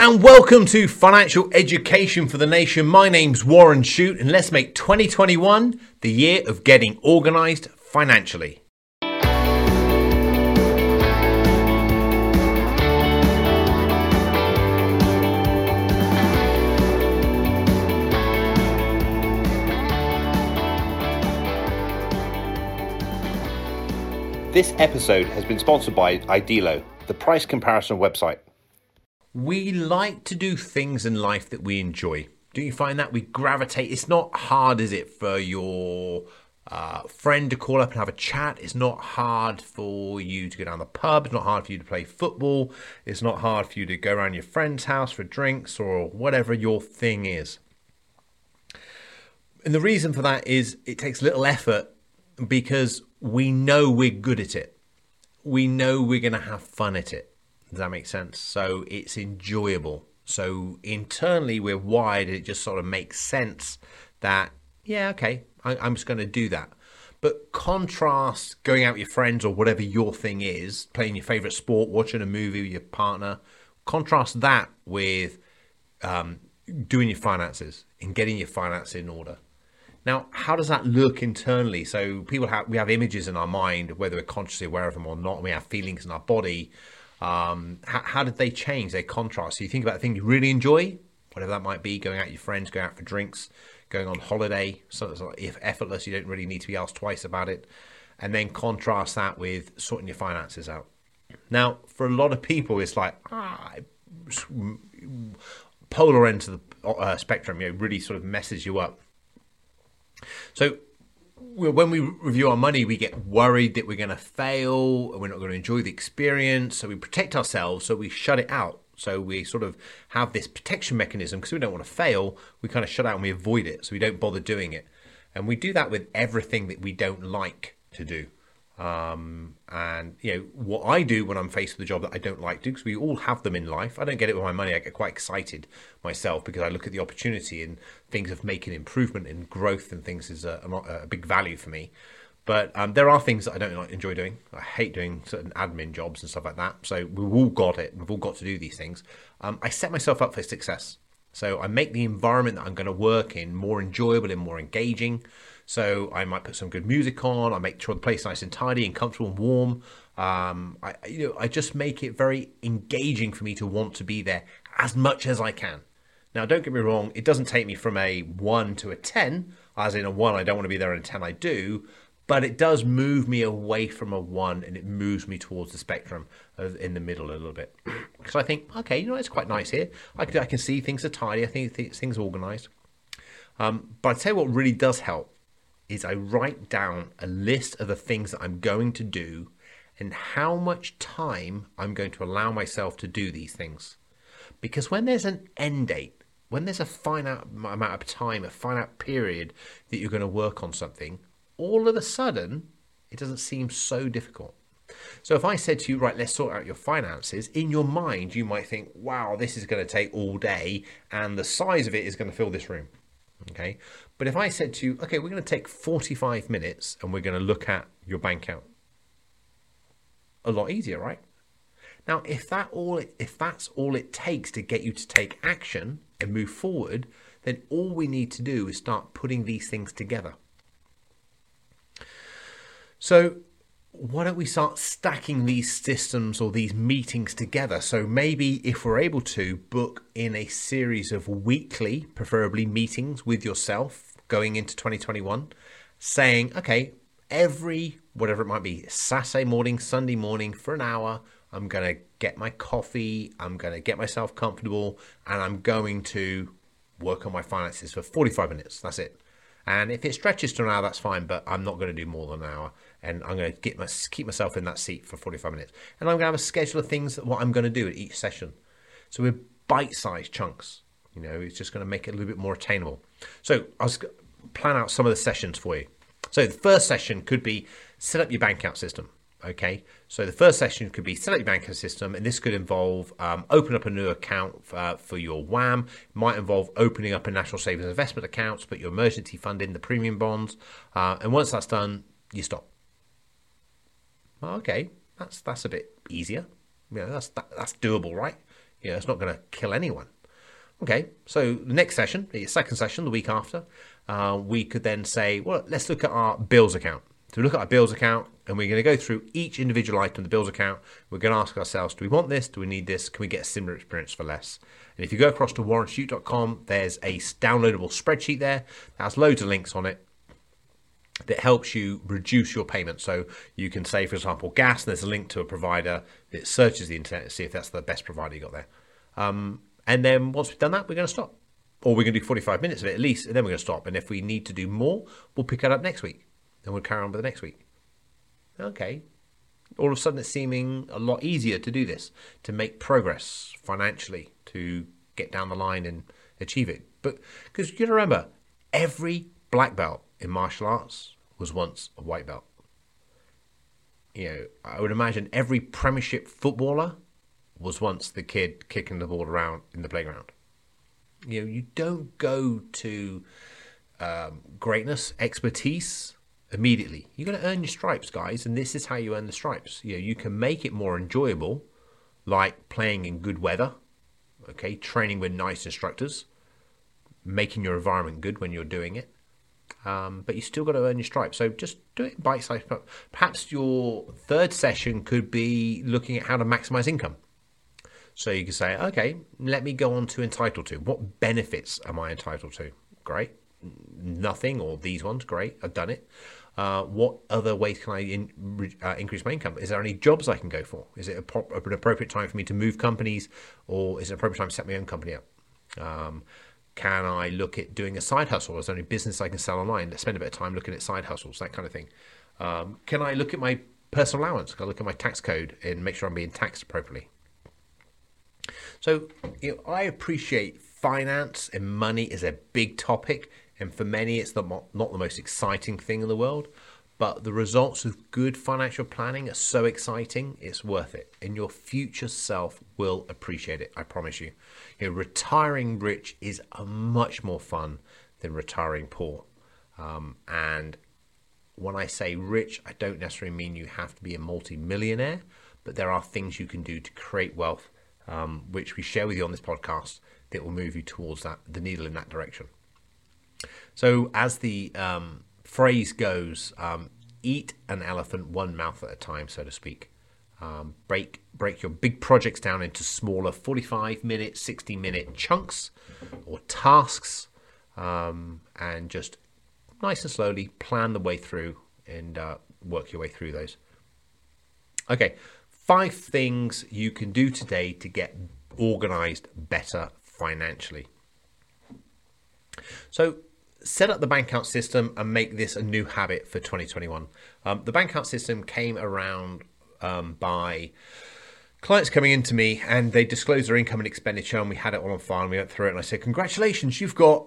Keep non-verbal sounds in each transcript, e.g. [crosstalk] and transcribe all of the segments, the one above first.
and welcome to Financial Education for the Nation. My name's Warren Shute, and let's make 2021 the year of getting organized financially. This episode has been sponsored by Idealo, the price comparison website. We like to do things in life that we enjoy. Do you find that we gravitate? It's not hard, is it, for your uh, friend to call up and have a chat? It's not hard for you to go down the pub. It's not hard for you to play football. It's not hard for you to go around your friend's house for drinks or whatever your thing is. And the reason for that is it takes little effort because we know we're good at it. We know we're going to have fun at it. Does that make sense? So it's enjoyable. So internally, we're wired. It just sort of makes sense that, yeah, okay, I, I'm just going to do that. But contrast going out with your friends or whatever your thing is, playing your favorite sport, watching a movie with your partner, contrast that with um, doing your finances and getting your finances in order. Now, how does that look internally? So people have we have images in our mind, whether we're consciously aware of them or not. We have feelings in our body. Um, how, how, did they change? They contrast. So you think about the thing you really enjoy, whatever that might be, going out with your friends, going out for drinks, going on holiday. So if effortless, you don't really need to be asked twice about it. And then contrast that with sorting your finances out. Now, for a lot of people, it's like ah, polar end of the uh, spectrum. You know, really sort of messes you up. So when we review our money, we get worried that we're going to fail and we're not going to enjoy the experience. So we protect ourselves, so we shut it out. So we sort of have this protection mechanism because we don't want to fail. We kind of shut out and we avoid it, so we don't bother doing it. And we do that with everything that we don't like to do. Um, and you know what I do when I'm faced with a job that I don't like to, because we all have them in life. I don't get it with my money. I get quite excited myself because I look at the opportunity and things of making improvement and growth and things is a, a, a big value for me. But um, there are things that I don't enjoy doing. I hate doing certain admin jobs and stuff like that. So we've all got it. We've all got to do these things. Um, I set myself up for success. So I make the environment that I'm going to work in more enjoyable and more engaging. So I might put some good music on. I make sure the place is nice and tidy and comfortable and warm. Um, I, you know, I just make it very engaging for me to want to be there as much as I can. Now, don't get me wrong; it doesn't take me from a one to a ten, as in a one I don't want to be there, and a ten I do. But it does move me away from a one, and it moves me towards the spectrum of, in the middle a little bit. [clears throat] Because I think, okay, you know, it's quite nice here. I can, I can see things are tidy. I think things are organised. Um, but I'd say what really does help is I write down a list of the things that I'm going to do and how much time I'm going to allow myself to do these things. Because when there's an end date, when there's a finite amount of time, a finite period that you're going to work on something, all of a sudden it doesn't seem so difficult. So if I said to you, right, let's sort out your finances, in your mind you might think, wow, this is going to take all day and the size of it is going to fill this room. Okay. But if I said to you, okay, we're going to take 45 minutes and we're going to look at your bank account, a lot easier, right? Now, if that all if that's all it takes to get you to take action and move forward, then all we need to do is start putting these things together. So why don't we start stacking these systems or these meetings together? So maybe if we're able to book in a series of weekly, preferably meetings with yourself going into 2021, saying, okay, every whatever it might be, Saturday morning, Sunday morning for an hour, I'm going to get my coffee, I'm going to get myself comfortable, and I'm going to work on my finances for 45 minutes. That's it. And if it stretches to an hour, that's fine, but I'm not going to do more than an hour. And I'm going to get my, keep myself in that seat for 45 minutes. And I'm going to have a schedule of things, what I'm going to do at each session. So we're bite sized chunks. You know, it's just going to make it a little bit more attainable. So I'll plan out some of the sessions for you. So the first session could be set up your bank account system. Okay, so the first session could be up your banking system, and this could involve um, open up a new account uh, for your WAM. Might involve opening up a national savings investment account, put your emergency fund in, the premium bonds, uh, and once that's done, you stop. Okay, that's that's a bit easier. You know, that's that, that's doable, right? You know, it's not going to kill anyone. Okay, so the next session, the second session, the week after, uh, we could then say, well, let's look at our bills account. So we look at our bills account and we're going to go through each individual item in the bills account. We're going to ask ourselves, do we want this? Do we need this? Can we get a similar experience for less? And if you go across to warrenshute.com, there's a downloadable spreadsheet there that has loads of links on it that helps you reduce your payment. So you can say, for example, gas, and there's a link to a provider that searches the internet to see if that's the best provider you got there. Um, and then once we've done that, we're going to stop. Or we're going to do 45 minutes of it at least, and then we're going to stop. And if we need to do more, we'll pick it up next week. And we'll carry on with the next week. Okay. All of a sudden, it's seeming a lot easier to do this, to make progress financially, to get down the line and achieve it. But because you remember, every black belt in martial arts was once a white belt. You know, I would imagine every Premiership footballer was once the kid kicking the ball around in the playground. You know, you don't go to um, greatness, expertise immediately. You're going to earn your stripes, guys, and this is how you earn the stripes. You know, you can make it more enjoyable, like playing in good weather, okay, training with nice instructors, making your environment good when you're doing it. Um, but you still got to earn your stripes. So just do it bite size. Perhaps your third session could be looking at how to maximize income. So you can say, okay, let me go on to entitled to. What benefits am I entitled to? Great. Nothing, or these ones, great. I've done it. Uh, what other ways can I in, uh, increase my income? Is there any jobs I can go for? Is it a, an appropriate time for me to move companies, or is it an appropriate time to set my own company up? Um, can I look at doing a side hustle? Is there any business I can sell online? Spend a bit of time looking at side hustles, that kind of thing. Um, can I look at my personal allowance? Can I look at my tax code and make sure I'm being taxed appropriately? So you know, I appreciate finance and money is a big topic, and for many, it's not not the most exciting thing in the world. But the results of good financial planning are so exciting, it's worth it. And your future self will appreciate it, I promise you. you know, retiring rich is a much more fun than retiring poor. Um, and when I say rich, I don't necessarily mean you have to be a multi-millionaire, but there are things you can do to create wealth um, which we share with you on this podcast that will move you towards that the needle in that direction. So, as the um, phrase goes, um, eat an elephant one mouth at a time, so to speak. Um, break break your big projects down into smaller 45 minute, 60 minute chunks or tasks, um, and just nice and slowly plan the way through and uh, work your way through those. Okay, five things you can do today to get organized better financially. So, set up the bank account system and make this a new habit for 2021. Um, the bank account system came around um, by clients coming into me and they disclosed their income and expenditure, and we had it all on file. And we went through it, and I said, "Congratulations, you've got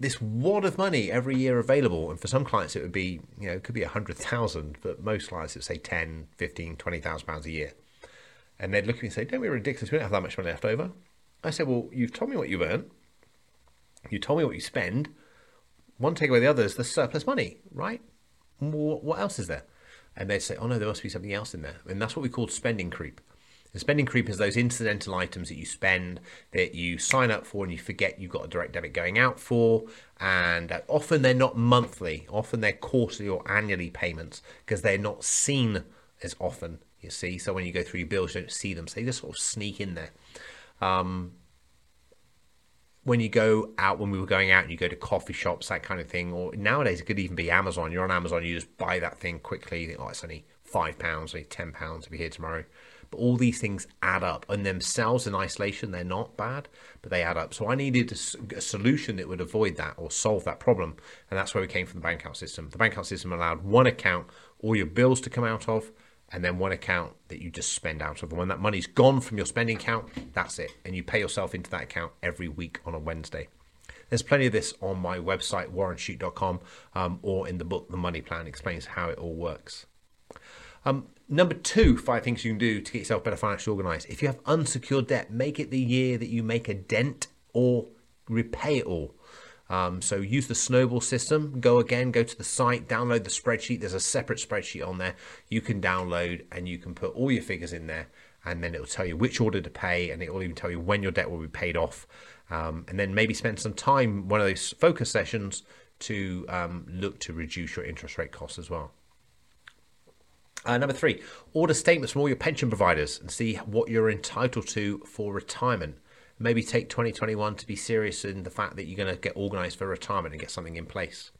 this wad of money every year available and for some clients it would be you know it could be a hundred thousand but most clients would say 10 15 20,000 pounds a year and they'd look at me and say don't be ridiculous we don't have that much money left over I said well you've told me what you earn you told me what you spend one take away the other is the surplus money right what else is there and they'd say oh no there must be something else in there and that's what we call spending creep the spending creep is those incidental items that you spend that you sign up for and you forget you've got a direct debit going out for. And often they're not monthly, often they're quarterly or annually payments because they're not seen as often, you see. So when you go through your bills, you don't see them. So they just sort of sneak in there. Um, when you go out, when we were going out and you go to coffee shops, that kind of thing, or nowadays it could even be Amazon. You're on Amazon, you just buy that thing quickly. You think, oh, it's only five pounds, only ten pounds to be here tomorrow. But all these things add up, and themselves in isolation, they're not bad, but they add up. So I needed a, a solution that would avoid that or solve that problem, and that's where we came from the bank account system. The bank account system allowed one account, all your bills to come out of, and then one account that you just spend out of. And when that money's gone from your spending account, that's it. And you pay yourself into that account every week on a Wednesday. There's plenty of this on my website, warrenshute.com, um, or in the book, The Money Plan explains how it all works. Um, number two, five things you can do to get yourself better financially organized. If you have unsecured debt, make it the year that you make a dent or repay it all. Um, so use the snowball system. Go again, go to the site, download the spreadsheet. There's a separate spreadsheet on there you can download and you can put all your figures in there and then it will tell you which order to pay, and it will even tell you when your debt will be paid off. Um, and then maybe spend some time one of those focus sessions to um, look to reduce your interest rate costs as well. Uh, number three, order statements from all your pension providers and see what you're entitled to for retirement. Maybe take 2021 to be serious in the fact that you're going to get organised for retirement and get something in place.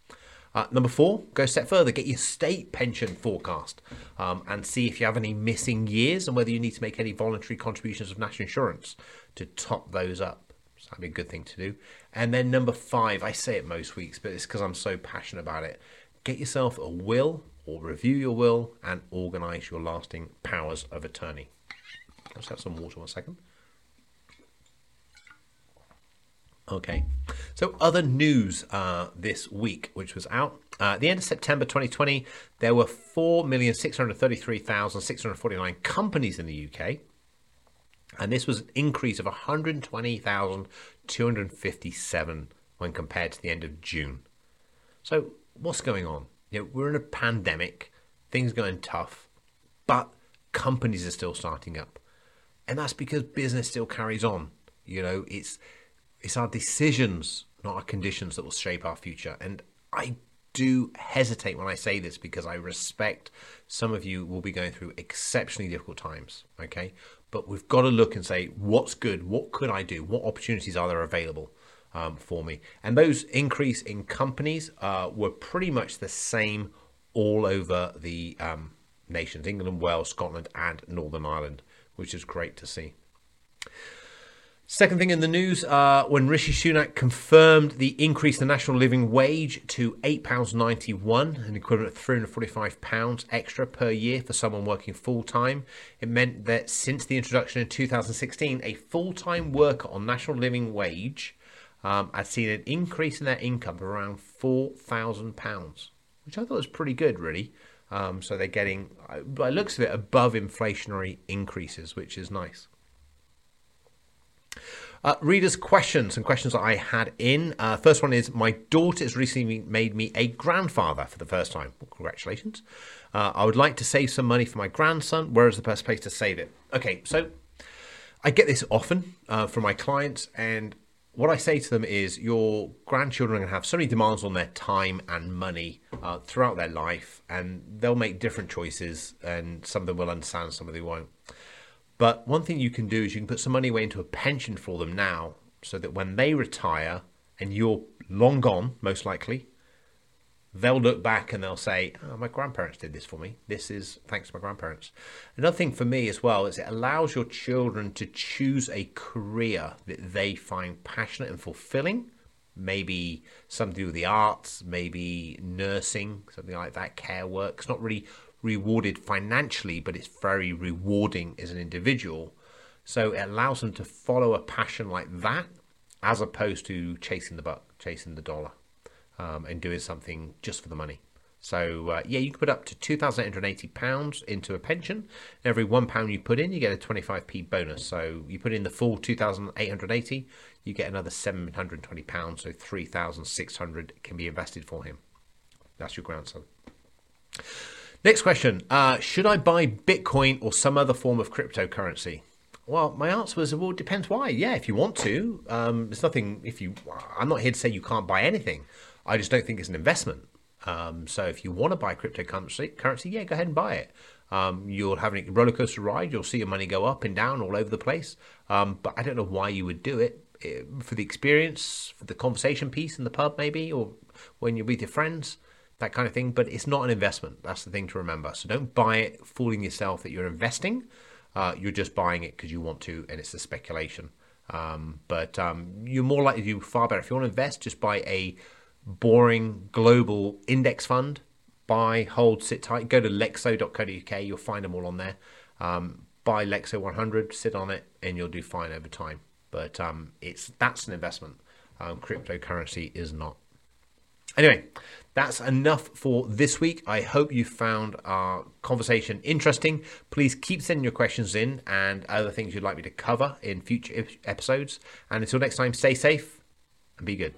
Uh, number four, go step further, get your state pension forecast um, and see if you have any missing years and whether you need to make any voluntary contributions of national insurance to top those up. So that'd be a good thing to do. And then number five, I say it most weeks, but it's because I'm so passionate about it. Get yourself a will or review your will and organise your lasting powers of attorney. Let's have some water one second. Okay, so other news uh, this week, which was out uh, at the end of September 2020, there were 4,633,649 companies in the UK, and this was an increase of 120,257 when compared to the end of June. So, what's going on? You know, we're in a pandemic, things going tough, but companies are still starting up, and that's because business still carries on. You know, it's it's our decisions, not our conditions, that will shape our future. And I do hesitate when I say this because I respect some of you will be going through exceptionally difficult times. Okay. But we've got to look and say, what's good? What could I do? What opportunities are there available um, for me? And those increase in companies uh, were pretty much the same all over the um, nations England, Wales, Scotland, and Northern Ireland, which is great to see. Second thing in the news, uh, when Rishi Sunak confirmed the increase in the national living wage to £8.91, an equivalent of £345 extra per year for someone working full time, it meant that since the introduction in 2016, a full time worker on national living wage um, had seen an increase in their income of around £4,000, which I thought was pretty good, really. Um, so they're getting, by looks of it, above inflationary increases, which is nice. Uh, readers' questions and questions that I had in. Uh, first one is My daughter has recently made me a grandfather for the first time. Well, congratulations. Uh, I would like to save some money for my grandson. Where is the best place to save it? Okay, so I get this often uh, from my clients, and what I say to them is your grandchildren are going to have so many demands on their time and money uh, throughout their life, and they'll make different choices, and some of them will understand, some of them won't. But one thing you can do is you can put some money away into a pension for them now so that when they retire and you're long gone, most likely, they'll look back and they'll say, oh, my grandparents did this for me. This is thanks to my grandparents. Another thing for me as well is it allows your children to choose a career that they find passionate and fulfilling. Maybe something to do with the arts, maybe nursing, something like that, care work. It's not really rewarded financially, but it's very rewarding as an individual. So it allows them to follow a passion like that as opposed to chasing the buck, chasing the dollar, um, and doing something just for the money. So uh, yeah, you can put up to two thousand eight hundred eighty pounds into a pension. Every one pound you put in, you get a twenty five p bonus. So you put in the full two thousand eight hundred eighty, you get another seven hundred twenty pounds. So three thousand six hundred can be invested for him. That's your grandson. Next question uh, Should I buy Bitcoin or some other form of cryptocurrency? Well, my answer was, well, it depends why. Yeah, if you want to. Um, nothing, if you, I'm not here to say you can't buy anything. I just don't think it's an investment. Um, so if you want to buy cryptocurrency, currency, yeah, go ahead and buy it. Um, you'll have a roller coaster ride. You'll see your money go up and down all over the place. Um, but I don't know why you would do it. it. For the experience, for the conversation piece in the pub, maybe, or when you're with your friends that kind of thing. But it's not an investment. That's the thing to remember. So don't buy it fooling yourself that you're investing. Uh, you're just buying it because you want to, and it's a speculation. Um, but um, you're more likely to do far better if you want to invest. Just buy a boring global index fund. Buy, hold, sit tight. Go to lexo.co.uk. You'll find them all on there. Um, buy Lexo 100, sit on it, and you'll do fine over time. But um, it's that's an investment. Um, cryptocurrency is not. Anyway, that's enough for this week. I hope you found our conversation interesting. Please keep sending your questions in and other things you'd like me to cover in future episodes. And until next time, stay safe and be good.